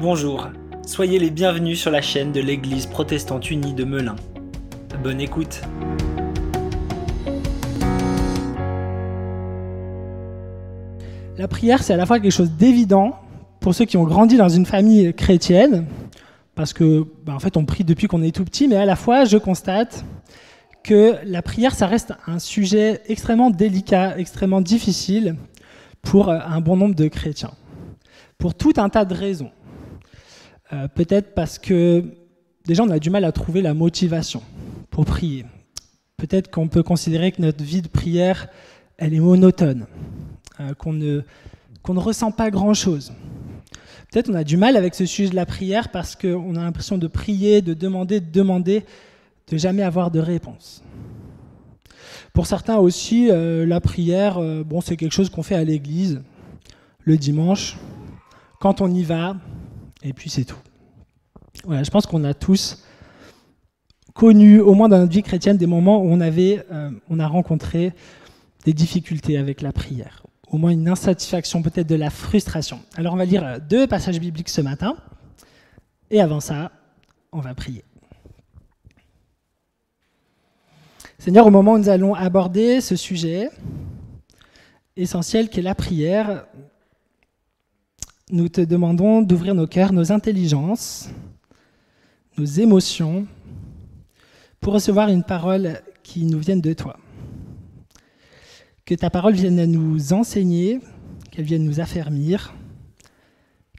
Bonjour, soyez les bienvenus sur la chaîne de l'Église protestante unie de Melun. Bonne écoute. La prière, c'est à la fois quelque chose d'évident pour ceux qui ont grandi dans une famille chrétienne, parce que, ben, en fait, on prie depuis qu'on est tout petit, mais à la fois, je constate que la prière, ça reste un sujet extrêmement délicat, extrêmement difficile pour euh, un bon nombre de chrétiens, pour tout un tas de raisons. Euh, peut-être parce que déjà, on a du mal à trouver la motivation pour prier. Peut-être qu'on peut considérer que notre vie de prière, elle est monotone. Euh, qu'on ne, ne ressent pas grand-chose. Peut-être on a du mal avec ce sujet de la prière parce qu'on a l'impression de prier, de demander, de demander, de jamais avoir de réponse. Pour certains aussi, euh, la prière, euh, bon, c'est quelque chose qu'on fait à l'église le dimanche, quand on y va, et puis c'est tout. Voilà, je pense qu'on a tous connu, au moins dans notre vie chrétienne, des moments où on, avait, on a rencontré des difficultés avec la prière au moins une insatisfaction, peut-être de la frustration. Alors on va lire deux passages bibliques ce matin, et avant ça, on va prier. Seigneur, au moment où nous allons aborder ce sujet essentiel qu'est la prière, nous te demandons d'ouvrir nos cœurs, nos intelligences, nos émotions, pour recevoir une parole qui nous vienne de toi. Que ta parole vienne nous enseigner, qu'elle vienne nous affermir,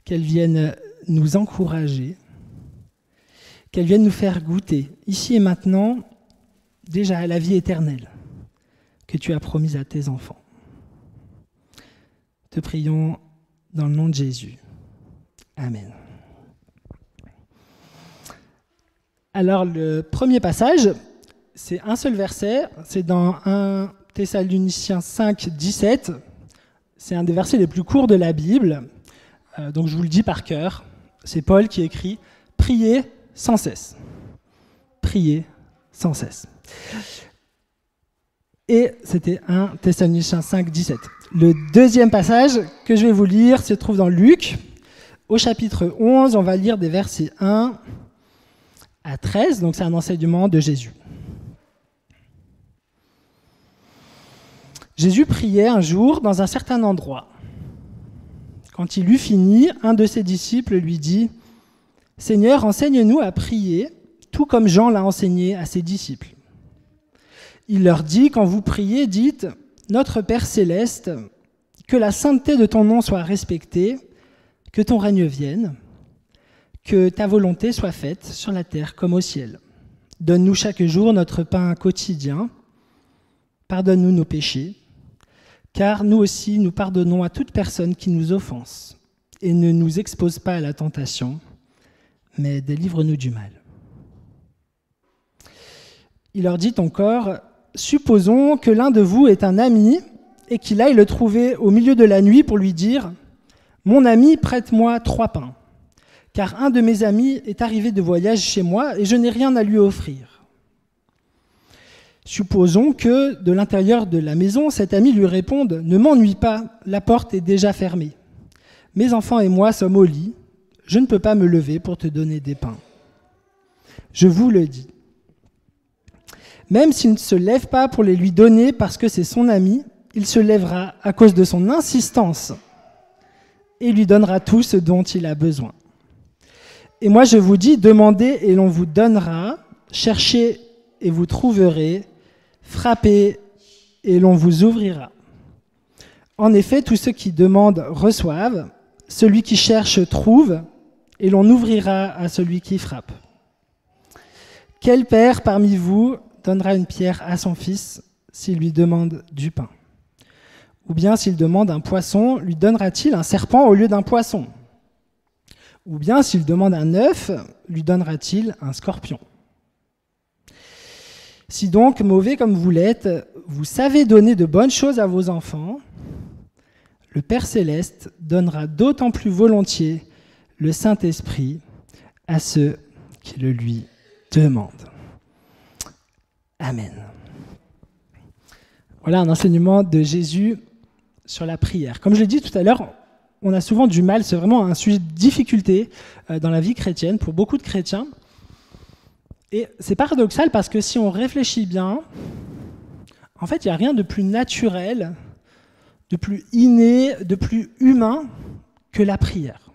qu'elle vienne nous encourager, qu'elle vienne nous faire goûter, ici et maintenant, déjà à la vie éternelle que tu as promise à tes enfants. Te prions dans le nom de Jésus. Amen. Alors le premier passage, c'est un seul verset, c'est dans un Thessaloniciens 5, 17. C'est un des versets les plus courts de la Bible. Euh, donc je vous le dis par cœur. C'est Paul qui écrit Priez sans cesse. Priez sans cesse. Et c'était un Thessaloniciens 5, 17. Le deuxième passage que je vais vous lire se trouve dans Luc. Au chapitre 11, on va lire des versets 1 à 13. Donc c'est un enseignement de Jésus. Jésus priait un jour dans un certain endroit. Quand il eut fini, un de ses disciples lui dit, Seigneur, enseigne-nous à prier, tout comme Jean l'a enseigné à ses disciples. Il leur dit, quand vous priez, dites, Notre Père céleste, que la sainteté de ton nom soit respectée, que ton règne vienne, que ta volonté soit faite sur la terre comme au ciel. Donne-nous chaque jour notre pain quotidien, pardonne-nous nos péchés car nous aussi nous pardonnons à toute personne qui nous offense, et ne nous expose pas à la tentation, mais délivre-nous du mal. Il leur dit encore, supposons que l'un de vous est un ami et qu'il aille le trouver au milieu de la nuit pour lui dire, Mon ami, prête-moi trois pains, car un de mes amis est arrivé de voyage chez moi et je n'ai rien à lui offrir. Supposons que de l'intérieur de la maison, cet ami lui réponde ⁇ Ne m'ennuie pas, la porte est déjà fermée. Mes enfants et moi sommes au lit, je ne peux pas me lever pour te donner des pains. Je vous le dis. Même s'il ne se lève pas pour les lui donner parce que c'est son ami, il se lèvera à cause de son insistance et lui donnera tout ce dont il a besoin. Et moi je vous dis, demandez et l'on vous donnera, cherchez et vous trouverez, frappez et l'on vous ouvrira. En effet, tous ceux qui demandent reçoivent, celui qui cherche trouve, et l'on ouvrira à celui qui frappe. Quel père parmi vous donnera une pierre à son fils s'il lui demande du pain. Ou bien s'il demande un poisson, lui donnera-t-il un serpent au lieu d'un poisson? Ou bien s'il demande un œuf, lui donnera-t-il un scorpion? Si donc, mauvais comme vous l'êtes, vous savez donner de bonnes choses à vos enfants, le Père céleste donnera d'autant plus volontiers le Saint-Esprit à ceux qui le lui demandent. Amen. Voilà un enseignement de Jésus sur la prière. Comme je l'ai dit tout à l'heure, on a souvent du mal, c'est vraiment un sujet de difficulté euh, dans la vie chrétienne pour beaucoup de chrétiens. Et c'est paradoxal parce que si on réfléchit bien, en fait, il n'y a rien de plus naturel, de plus inné, de plus humain que la prière.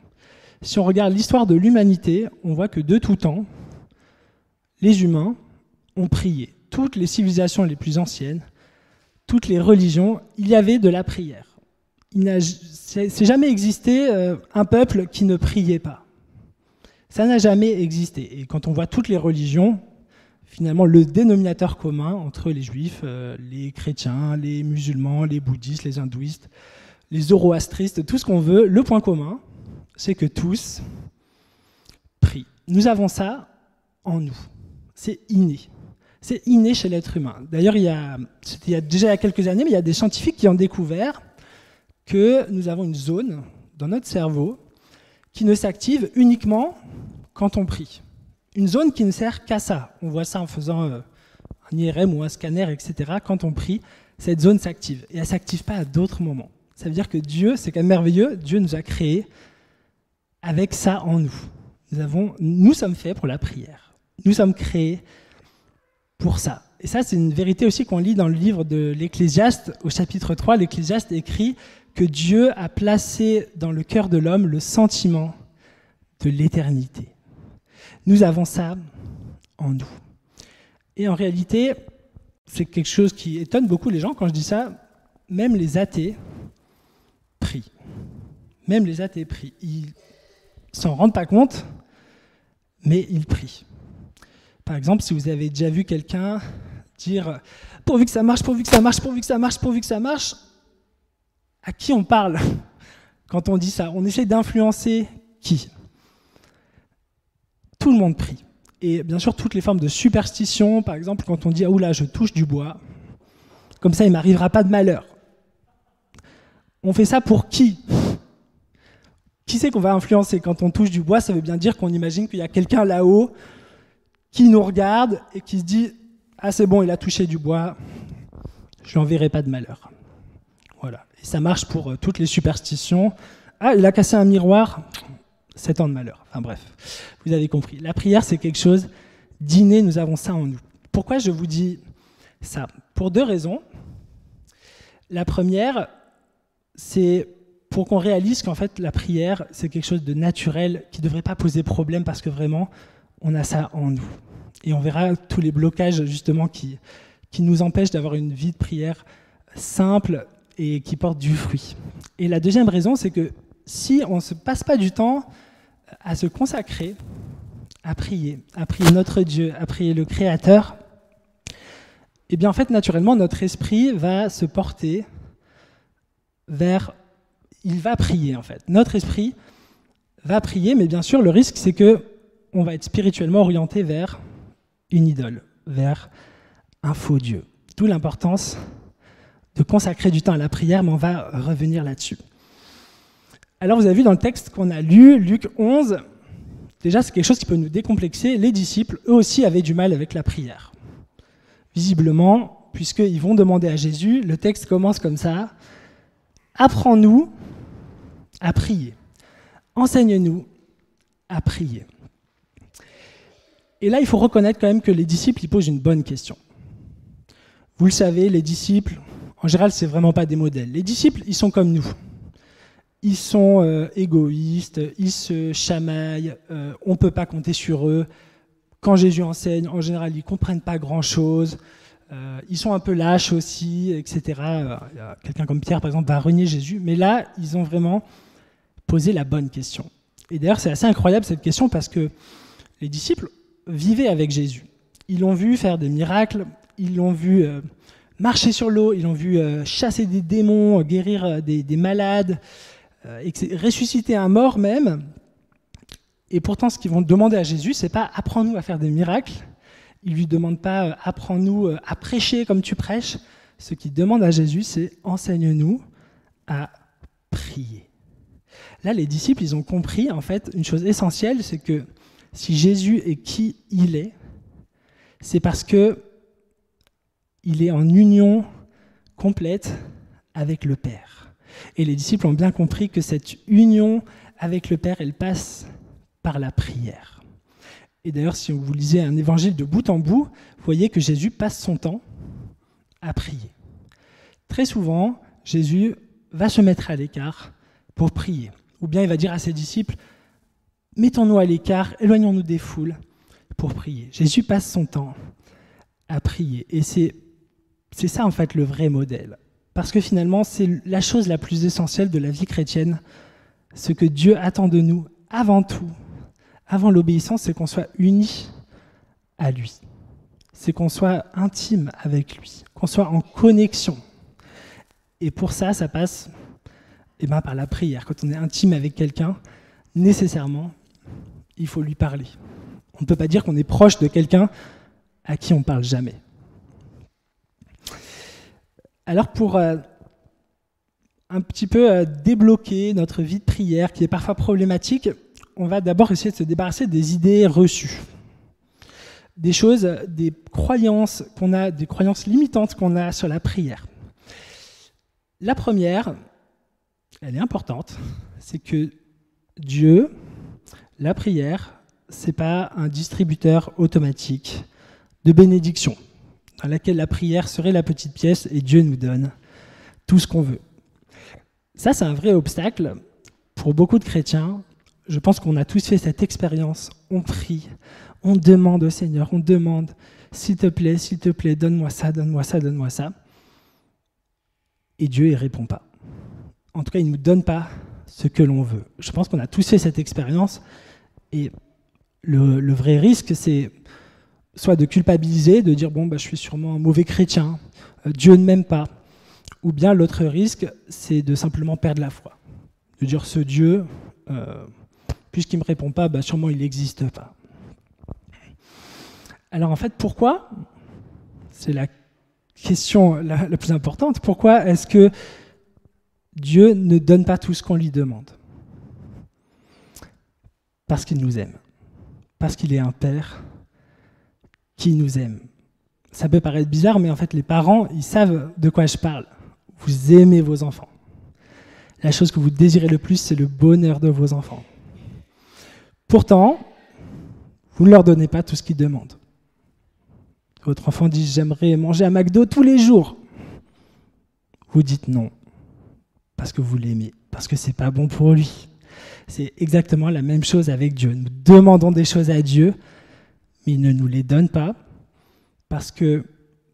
Si on regarde l'histoire de l'humanité, on voit que de tout temps, les humains ont prié. Toutes les civilisations les plus anciennes, toutes les religions, il y avait de la prière. N'a jamais existé euh, un peuple qui ne priait pas. Ça n'a jamais existé. Et quand on voit toutes les religions, finalement, le dénominateur commun entre les juifs, euh, les chrétiens, les musulmans, les bouddhistes, les hindouistes, les zoroastristes, tout ce qu'on veut, le point commun, c'est que tous prient. Nous avons ça en nous. C'est inné. C'est inné chez l'être humain. D'ailleurs, il, y a déjà quelques années, mais il y a des scientifiques qui ont découvert que nous avons une zone dans notre cerveau qui ne s'active uniquement quand on prie. Une zone qui ne sert qu'à ça. On voit ça en faisant euh, un IRM ou un scanner, etc. Quand on prie, cette zone s'active. Et elle ne s'active pas à d'autres moments. Ça veut dire que Dieu, c'est quand même merveilleux, Dieu nous a créés avec ça en nous. Nous, avons, nous sommes faits pour la prière. Nous sommes créés pour ça. Et ça, c'est une vérité aussi qu'on lit dans le livre de l'Ecclésiaste, au chapitre 3. L'Ecclésiaste écrit que Dieu a placé dans le cœur de l'homme le sentiment de l'éternité. Nous avons ça en nous. Et en réalité, c'est quelque chose qui étonne beaucoup les gens quand je dis ça. Même les athées prient. Même les athées prient. Ils s'en rendent pas compte, mais ils prient. Par exemple, si vous avez déjà vu quelqu'un dire pourvu que ça marche, pourvu que ça marche, pourvu que ça marche, pourvu que ça marche, à qui on parle quand on dit ça? On essaie d'influencer qui? Tout le monde prie. Et bien sûr, toutes les formes de superstition, par exemple, quand on dit Ah oula, je touche du bois, comme ça il ne m'arrivera pas de malheur. On fait ça pour qui? Qui c'est qu'on va influencer? Quand on touche du bois, ça veut bien dire qu'on imagine qu'il y a quelqu'un là-haut qui nous regarde et qui se dit Ah, c'est bon, il a touché du bois, je lui enverrai pas de malheur. Voilà. Et ça marche pour euh, toutes les superstitions. Ah, il a cassé un miroir, 7 ans de malheur. Enfin bref, vous avez compris. La prière, c'est quelque chose d'inné, nous avons ça en nous. Pourquoi je vous dis ça? Pour deux raisons. La première, c'est pour qu'on réalise qu'en fait, la prière, c'est quelque chose de naturel qui ne devrait pas poser problème parce que vraiment, on a ça en nous. Et on verra tous les blocages justement qui, qui nous empêchent d'avoir une vie de prière simple et qui porte du fruit. Et la deuxième raison, c'est que si on ne se passe pas du temps à se consacrer, à prier, à prier notre Dieu, à prier le Créateur, eh bien en fait naturellement notre esprit va se porter vers, il va prier en fait. Notre esprit va prier, mais bien sûr le risque c'est que on va être spirituellement orienté vers une idole, vers un faux Dieu. D'où l'importance de consacrer du temps à la prière, mais on va revenir là-dessus. Alors vous avez vu dans le texte qu'on a lu, Luc 11, déjà c'est quelque chose qui peut nous décomplexer. Les disciples, eux aussi, avaient du mal avec la prière. Visiblement, puisqu'ils vont demander à Jésus, le texte commence comme ça, Apprends-nous à prier. Enseigne-nous à prier. Et là, il faut reconnaître quand même que les disciples, ils posent une bonne question. Vous le savez, les disciples, en général, c'est vraiment pas des modèles. Les disciples, ils sont comme nous. Ils sont euh, égoïstes, ils se chamaillent, euh, on ne peut pas compter sur eux. Quand Jésus enseigne, en général, ils comprennent pas grand-chose. Euh, ils sont un peu lâches aussi, etc. Quelqu'un comme Pierre, par exemple, va renier Jésus. Mais là, ils ont vraiment posé la bonne question. Et d'ailleurs, c'est assez incroyable cette question parce que les disciples vivaient avec Jésus. Ils l'ont vu faire des miracles, ils l'ont vu marcher sur l'eau, ils l'ont vu euh, chasser des démons, guérir euh, des, malades, euh, ressusciter un mort même. Et pourtant, ce qu'ils vont demander à Jésus, c'est pas apprends-nous à faire des miracles. Ils lui demandent pas apprends-nous à prêcher comme tu prêches. Ce qu'ils demandent à Jésus, c'est enseigne-nous à prier. Là, les disciples, ils ont compris en fait une chose essentielle, c'est que si Jésus est qui il est, c'est parce que il est en union complète avec le Père. Et les disciples ont bien compris que cette union avec le Père, elle passe par la prière. Et d'ailleurs, si vous lisez un évangile de bout en bout, vous voyez que Jésus passe son temps à prier. Très souvent, Jésus va se mettre à l'écart pour prier. Ou bien il va dire à ses disciples, mettons-nous à l'écart, éloignons-nous des foules pour prier. Jésus passe son temps à prier. Et c'est, ça en fait le vrai modèle. Parce que finalement, c'est la chose la plus essentielle de la vie chrétienne. Ce que Dieu attend de nous avant tout, avant l'obéissance, c'est qu'on soit unis à lui. C'est qu'on soit intime avec lui, qu'on soit en connexion. Et pour ça, ça passe eh ben, par la prière. Quand on est intime avec quelqu'un, nécessairement, il faut lui parler. On ne peut pas dire qu'on est proche de quelqu'un à qui on ne parle jamais. Alors pour euh, un petit peu euh, débloquer notre vie de prière qui est parfois problématique, on va d'abord essayer de se débarrasser des idées reçues. Des choses, des croyances qu'on a, des croyances limitantes qu'on a sur la prière. La première, elle est importante, c'est que Dieu, la prière, c'est pas un distributeur automatique de bénédiction, dans laquelle la prière serait la petite pièce et Dieu nous donne tout ce qu'on veut. Ça, c'est un vrai obstacle pour beaucoup de chrétiens. Je pense qu'on a tous fait cette expérience. On prie, on demande au Seigneur, on demande, s'il te plaît, s'il te plaît, donne-moi ça, donne-moi ça, donne-moi ça. Et Dieu, il répond pas. En tout cas, il ne nous donne pas ce que l'on veut. Je pense qu'on a tous fait cette expérience. Et le, vrai risque, c'est soit de culpabiliser, de dire bon, bah, je suis sûrement un mauvais chrétien, euh, Dieu ne m'aime pas. Ou bien l'autre risque, c'est de simplement perdre la foi. De dire ce Dieu, euh, puisqu'il ne me répond pas, bah, sûrement il n'existe pas. Alors en fait, pourquoi? C'est la question la, la plus importante. Pourquoi est-ce que Dieu ne donne pas tout ce qu'on lui demande? Parce qu'il nous aime parce qu'il est un père qui nous aime. Ça peut paraître bizarre, mais en fait, les parents, ils savent de quoi je parle. Vous aimez vos enfants. La chose que vous désirez le plus, c'est le bonheur de vos enfants. Pourtant, vous ne leur donnez pas tout ce qu'ils demandent. Votre enfant dit J'aimerais manger à McDo tous les jours. Vous dites non, parce que vous l'aimez, parce que c'est pas bon pour lui. C'est exactement la même chose avec Dieu. Nous demandons des choses à Dieu, mais il ne nous les donne pas parce que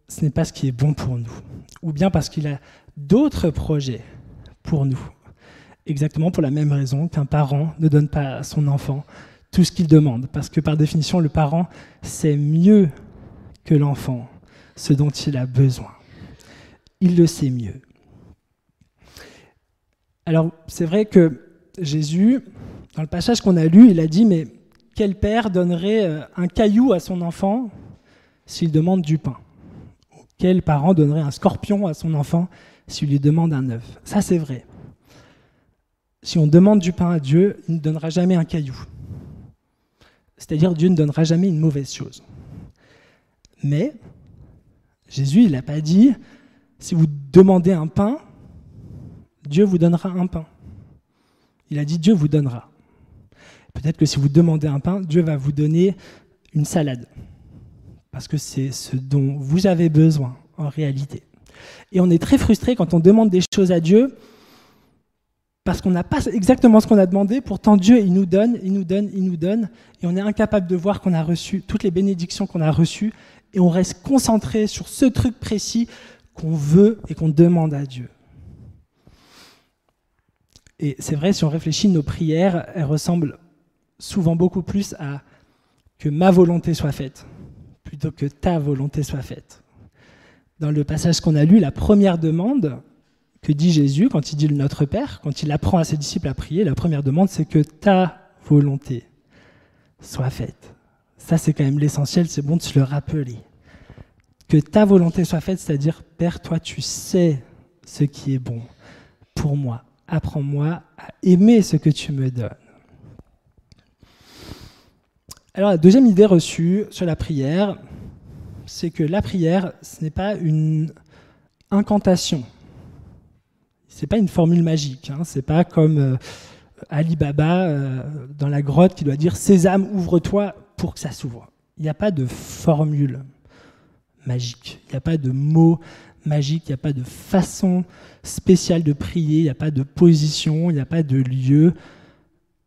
ce n'est pas ce qui est bon pour nous, ou bien parce qu'il a d'autres projets pour nous. Exactement pour la même raison qu'un parent ne donne pas à son enfant tout ce qu'il demande, parce que par définition, le parent sait mieux que l'enfant ce dont il a besoin. Il le sait mieux. Alors, c'est vrai que Jésus, dans le passage qu'on a lu, il a dit, mais quel père donnerait euh, un caillou à son enfant s'il demande du pain? Quel parent donnerait un scorpion à son enfant s'il lui demande un œuf? Ça, c'est vrai. Si on demande du pain à Dieu, il ne donnera jamais un caillou. C'est-à-dire Dieu ne donnera jamais une mauvaise chose. Mais Jésus, il n'a pas dit, si vous demandez un pain, Dieu vous donnera un pain. Il a dit Dieu vous donnera. Peut-être que si vous demandez un pain, Dieu va vous donner une salade. Parce que c'est ce dont vous avez besoin en réalité. Et on est très frustré quand on demande des choses à Dieu parce qu'on n'a pas exactement ce qu'on a demandé. Pourtant, Dieu, il nous donne, il nous donne, il nous donne. Et on est incapable de voir qu'on a reçu toutes les bénédictions qu'on a reçues. Et on reste concentré sur ce truc précis qu'on veut et qu'on demande à Dieu. Et c'est vrai, si on réfléchit, nos prières, elles ressemblent souvent beaucoup plus à que ma volonté soit faite, plutôt que ta volonté soit faite. Dans le passage qu'on a lu, la première demande que dit Jésus quand il dit le Notre Père, quand il apprend à ses disciples à prier, la première demande, c'est que ta volonté soit faite. Ça, c'est quand même l'essentiel, c'est bon de se le rappeler. Que ta volonté soit faite, c'est-à-dire, Père, toi, tu sais ce qui est bon pour moi apprends-moi à aimer ce que tu me donnes. Alors la deuxième idée reçue sur la prière, c'est que la prière, ce n'est pas une incantation. C'est pas une formule magique. Hein. C'est pas comme euh, Ali Baba euh, dans la grotte qui doit dire Sésame, ouvre-toi pour que ça s'ouvre. Il n'y a pas de formule magique. Il n'y a pas de mots magiques. Il n'y a pas de façon spéciale de prier. Il n'y a pas de position. Il n'y a pas de lieu.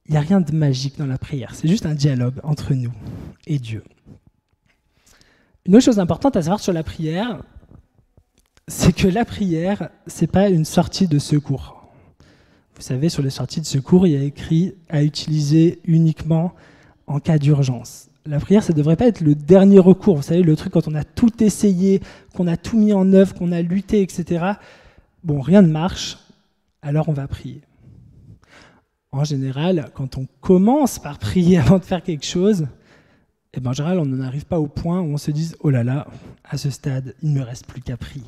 Il n'y a rien de magique dans la prière. C'est juste un dialogue entre nous et Dieu. Une autre chose importante à savoir sur la prière, c'est que la prière, c'est pas une sortie de secours. Vous savez, sur les sorties de secours, il y a écrit à utiliser uniquement en cas d'urgence. La prière, ça ne devrait pas être le dernier recours. Vous savez, le truc quand on a tout essayé, qu'on a tout mis en œuvre, qu'on a lutté, etc. Bon, rien ne marche, alors on va prier. En général, quand on commence par prier avant de faire quelque chose, et ben, en général, on n'en arrive pas au point où on se dise Oh là là, à ce stade, il ne me reste plus qu'à prier.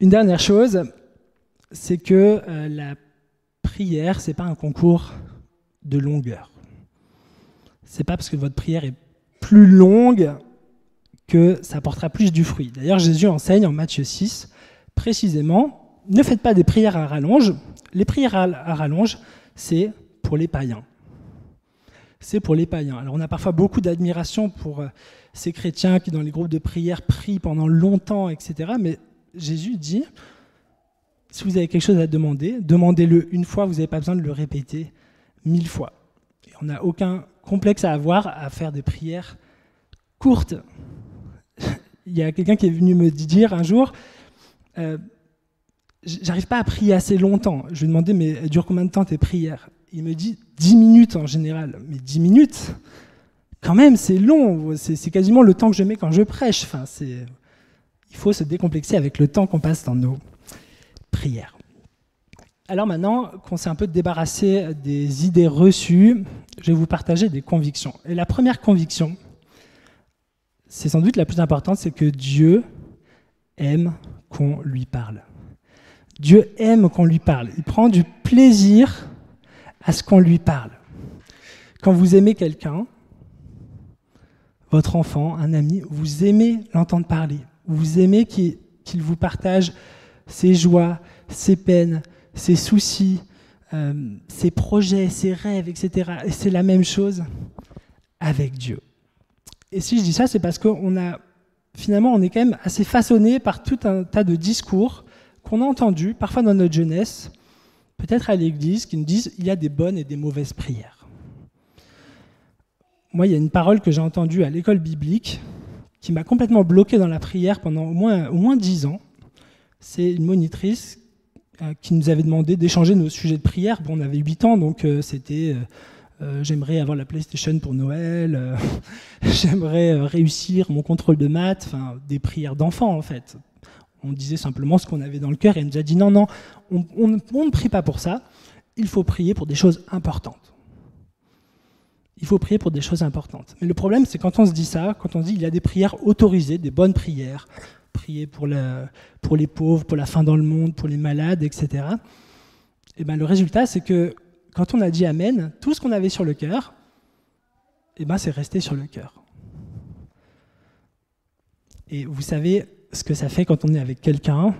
Une dernière chose, c'est que euh, la prière, ce n'est pas un concours de longueur. C'est pas parce que votre prière est plus longue que ça portera plus du fruit. D'ailleurs, Jésus enseigne en Matthieu 6 précisément ne faites pas des prières à rallonge. Les prières à rallonge, c'est pour les païens c'est pour les païens. Alors on a parfois beaucoup d'admiration pour euh, ces chrétiens qui, dans les groupes de prière, prient pendant longtemps, etc. Mais Jésus dit, si vous avez quelque chose à demander, demandez-le une fois, vous n'avez pas besoin de le répéter mille fois. Et on n'a aucun complexe à avoir à faire des prières courtes. Il y a quelqu'un qui est venu me dire un jour, euh, j'arrive pas à prier assez longtemps. Je lui ai demandé, mais dure combien de temps tes prières? Il me dit 10 minutes en général. Mais 10 minutes, quand même, c'est long. C'est quasiment le temps que je mets quand je prêche. Enfin, il faut se décomplexer avec le temps qu'on passe dans nos prières. Alors maintenant qu'on s'est un peu débarrassé des idées reçues, je vais vous partager des convictions. Et la première conviction, c'est sans doute la plus importante, c'est que Dieu aime qu'on lui parle. Dieu aime qu'on lui parle. Il prend du plaisir à ce qu'on lui parle. Quand vous aimez quelqu'un, votre enfant, un ami, vous aimez l'entendre parler. Vous aimez qu'il vous partage ses joies, ses peines, ses soucis, euh, ses projets, ses rêves, etc. Et c'est la même chose avec Dieu. Et si je dis ça, c'est parce qu'on a finalement, on est quand même assez façonné par tout un tas de discours qu'on a entendus, parfois dans notre jeunesse, peut-être à l'église, qui nous disent il y a des bonnes et des mauvaises prières. Moi, il y a une parole que j'ai entendue à l'école biblique qui m'a complètement bloqué dans la prière pendant au moins, au moins 10 ans. C'est une monitrice euh, qui nous avait demandé d'échanger nos sujets de prière. Bon, on avait 8 ans, donc euh, c'était euh, j'aimerais avoir la PlayStation pour Noël, j'aimerais réussir mon contrôle de maths, enfin des prières d'enfants en fait, on disait simplement ce qu'on avait dans le cœur et elle nous a dit non, non, on, ne prie pas pour ça, il faut prier pour des choses importantes. Il faut prier pour des choses importantes. Mais le problème, c'est quand on se dit ça, quand on dit il y a des prières autorisées, des bonnes prières, prier pour, pour les pauvres, pour la fin dans le monde, pour les malades, etc. Et ben, le résultat, c'est que quand on a dit Amen, tout ce qu'on avait sur le cœur, et ben, c'est resté sur le cœur. Et vous savez, ce que ça fait quand on est avec quelqu'un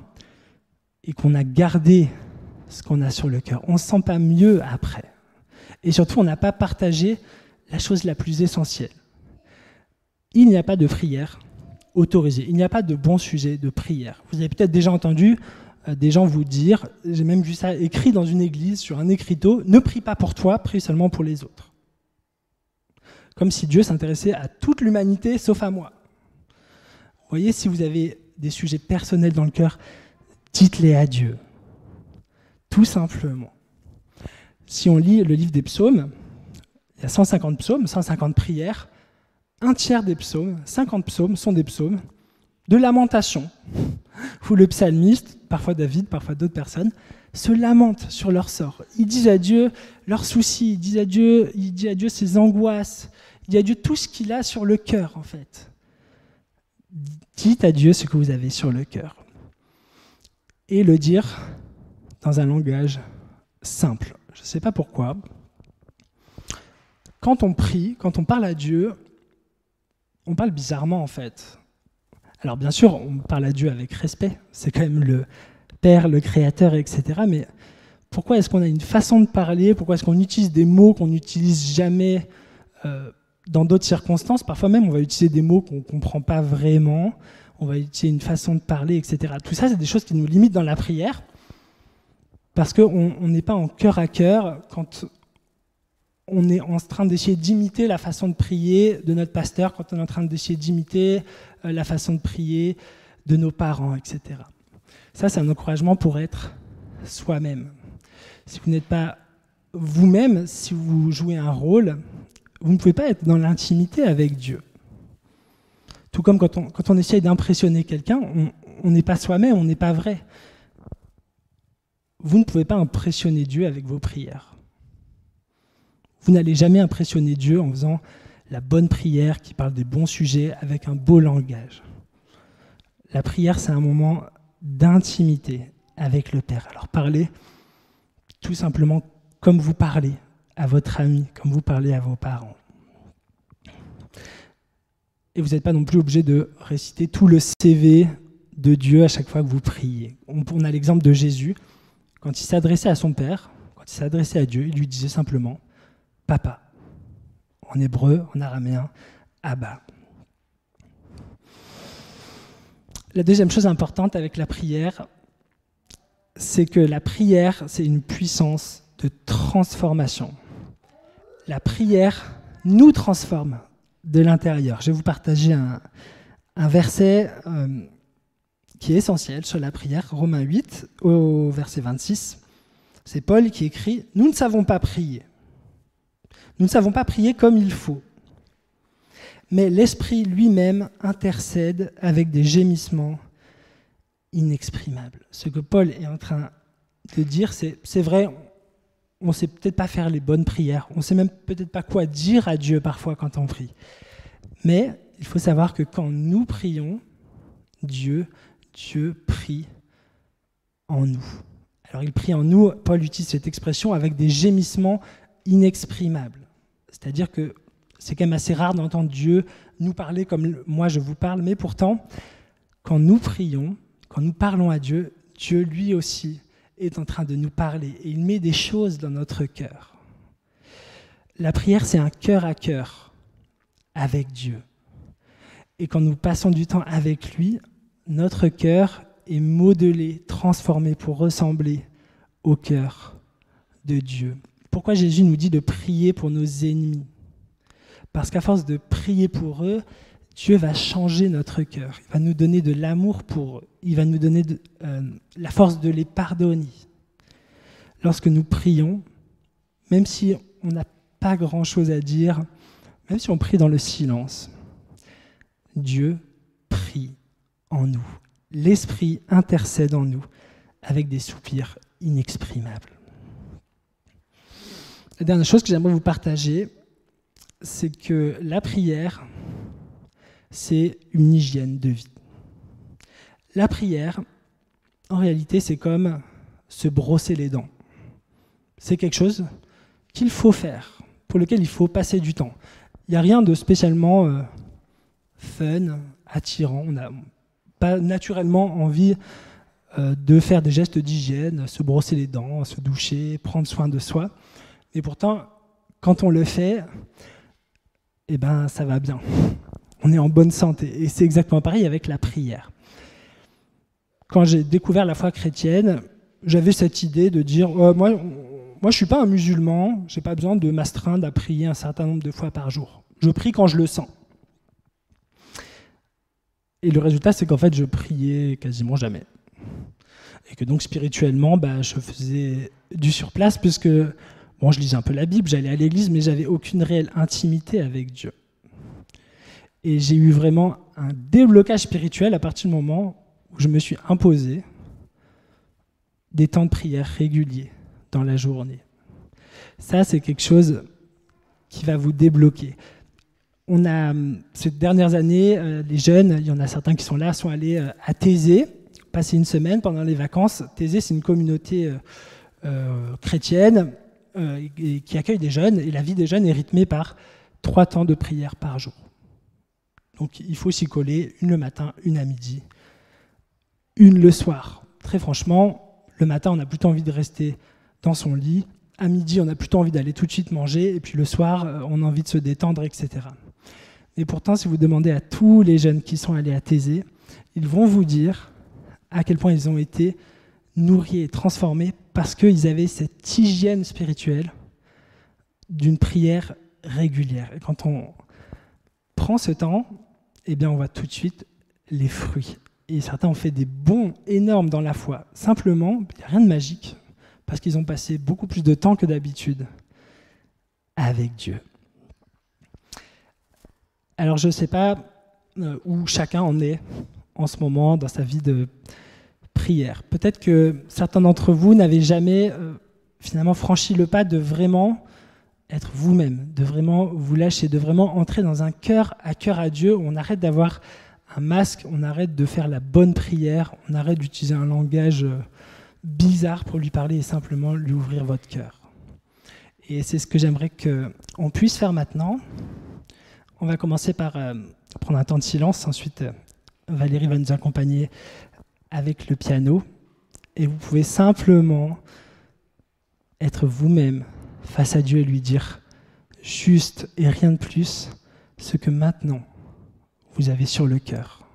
et qu'on a gardé ce qu'on a sur le cœur. On ne se sent pas mieux après. Et surtout, on n'a pas partagé la chose la plus essentielle. Il n'y a pas de prière autorisée. Il n'y a pas de bon sujet de prière. Vous avez peut-être déjà entendu des gens vous dire, j'ai même vu ça écrit dans une église sur un écriteau, ne prie pas pour toi, prie seulement pour les autres. Comme si Dieu s'intéressait à toute l'humanité sauf à moi voyez, si vous avez des sujets personnels dans le cœur, dites-les à Dieu. Tout simplement. Si on lit le livre des psaumes, il y a 150 psaumes, 150 prières. Un tiers des psaumes, 50 psaumes, sont des psaumes de lamentation, où le psalmiste, parfois David, parfois d'autres personnes, se lamentent sur leur sort. Ils disent à Dieu leurs soucis, ils disent à Dieu, ils disent à Dieu ses angoisses, ils disent à Dieu tout ce qu'il a sur le cœur, en fait. Dites à Dieu ce que vous avez sur le cœur. Et le dire dans un langage simple. Je ne sais pas pourquoi. Quand on prie, quand on parle à Dieu, on parle bizarrement en fait. Alors bien sûr, on parle à Dieu avec respect. C'est quand même le, Père, le Créateur, etc. Mais pourquoi est-ce qu'on a une façon de parler? Pourquoi est-ce qu'on utilise des mots qu'on n'utilise jamais euh, dans d'autres circonstances? Parfois même, on va utiliser des mots qu'on ne comprend pas vraiment. On va utiliser une façon de parler, etc. Tout ça, c'est des choses qui nous limitent dans la prière. Parce qu'on n'est pas en cœur à cœur quand on est en train d'essayer d'imiter la façon de prier de notre pasteur, quand on est en train d'essayer d'imiter euh, la façon de prier de nos parents, etc. Ça, c'est un encouragement pour être soi-même. Si vous n'êtes pas vous-même, si vous jouez un rôle, vous ne pouvez pas être dans l'intimité avec Dieu. Tout comme quand on, quand on essaye d'impressionner quelqu'un, on n'est pas soi-même, on n'est pas vrai. Vous ne pouvez pas impressionner Dieu avec vos prières. Vous n'allez jamais impressionner Dieu en faisant la bonne prière qui parle des bons sujets avec un beau langage. La prière, c'est un moment d'intimité avec le Père. Alors parlez tout simplement comme vous parlez à votre ami, comme vous parlez à vos parents. Et vous n'êtes pas non plus obligé de réciter tout le CV de Dieu à chaque fois que vous priez. On a l'exemple de Jésus. Quand il s'adressait à son Père, quand il s'adressait à Dieu, il lui disait simplement Papa. En hébreu, en araméen, Abba. La deuxième chose importante avec la prière, c'est que la prière, c'est une puissance de transformation. La prière nous transforme de l'intérieur. Je vais vous partager un, verset euh, qui est essentiel sur la prière, Romains 8, au verset 26. C'est Paul qui écrit Nous ne savons pas prier. Nous ne savons pas prier comme il faut. Mais l'Esprit lui-même intercède avec des gémissements inexprimables. Ce que Paul est en train de dire, c'est c'est vrai, on ne sait peut-être pas faire les bonnes prières, on ne sait même peut-être pas quoi dire à Dieu parfois quand on prie. Mais il faut savoir que quand nous prions, Dieu, Dieu prie en nous. Alors il prie en nous, Paul utilise cette expression avec des gémissements inexprimables. C'est-à-dire que c'est quand même assez rare d'entendre Dieu nous parler comme moi je vous parle, mais pourtant, quand nous prions, quand nous parlons à Dieu, Dieu lui aussi est en train de nous parler et il met des choses dans notre cœur. La prière, c'est un cœur à cœur avec Dieu. Et quand nous passons du temps avec lui, notre cœur est modelé, transformé pour ressembler au cœur de Dieu. Pourquoi Jésus nous dit de prier pour nos ennemis Parce qu'à force de prier pour eux, Dieu va changer notre cœur. Il va nous donner de l'amour pour eux. Il va nous donner euh, la force de les pardonner. Lorsque nous prions, même si on n'a pas grand-chose à dire, même si on prie dans le silence, Dieu prie en nous. L'Esprit intercède en nous avec des soupirs inexprimables. La dernière chose que j'aimerais vous partager, c'est que la prière, c'est une hygiène de vie. La prière, en réalité, c'est comme se brosser les dents. C'est quelque chose qu'il faut faire, pour lequel il faut passer du temps. Il n'y a rien de spécialement euh, fun, attirant. On n'a pas naturellement envie euh, de faire des gestes d'hygiène, se brosser les dents, se doucher, prendre soin de soi. Et pourtant, quand on le fait, eh ben, ça va bien. On est en bonne santé. Et c'est exactement pareil avec la prière. Quand j'ai découvert la foi chrétienne, j'avais cette idée de dire oh, moi, moi, je suis pas un musulman, j'ai pas besoin de m'astreindre à prier un certain nombre de fois par jour. Je prie quand je le sens. Et le résultat, c'est qu'en fait, je priais quasiment jamais. Et que donc, spirituellement, bah, je faisais du surplace, puisque Bon, je lisais un peu la Bible, j'allais à l'église, mais j'avais aucune réelle intimité avec Dieu. Et j'ai eu vraiment un déblocage spirituel à partir du moment où je me suis imposé des temps de prière réguliers dans la journée. Ça, c'est quelque chose qui va vous débloquer. On a, ces dernières années, euh, les jeunes, il y en a certains qui sont là, sont allés euh, à Thésée, passer une semaine pendant les vacances. Thésée, c'est une communauté euh, chrétienne euh, qui accueille des jeunes, et la vie des jeunes est rythmée par trois temps de prière par jour. Donc il faut s'y coller une le matin, une à midi, une le soir. très franchement, le matin, on a plutôt envie de rester dans son lit. À midi, on a plutôt envie d'aller tout de suite manger. Et puis le soir, euh, on a envie de se détendre, etc. Et pourtant, si vous demandez à tous les jeunes qui sont allés à Thésée, ils vont vous dire à quel point ils ont été nourris et transformés parce qu'ils avaient cette hygiène spirituelle d'une prière régulière. Et quand on prend ce temps, eh bien, on voit tout de suite les fruits. Et certains ont fait des bons énormes dans la foi. Simplement, il n'y a rien de magique, parce qu'ils ont passé beaucoup plus de temps que d'habitude avec Dieu. Alors, je ne sais pas euh, où chacun en est en ce moment dans sa vie de prière. Peut-être que certains d'entre vous n'avaient jamais euh, finalement franchi le pas de vraiment être vous-même, de vraiment vous lâcher, de vraiment entrer dans un cœur à cœur à Dieu on arrête d'avoir un masque, on arrête de faire la bonne prière, on arrête d'utiliser un langage euh, bizarre pour lui parler et simplement lui ouvrir votre cœur. Et c'est ce que j'aimerais qu'on puisse faire maintenant. On va commencer par euh, prendre un temps de silence, ensuite Valérie va nous accompagner avec le piano et vous pouvez simplement être vous-même face à Dieu et lui dire juste et rien de plus ce que maintenant vous avez sur le cœur.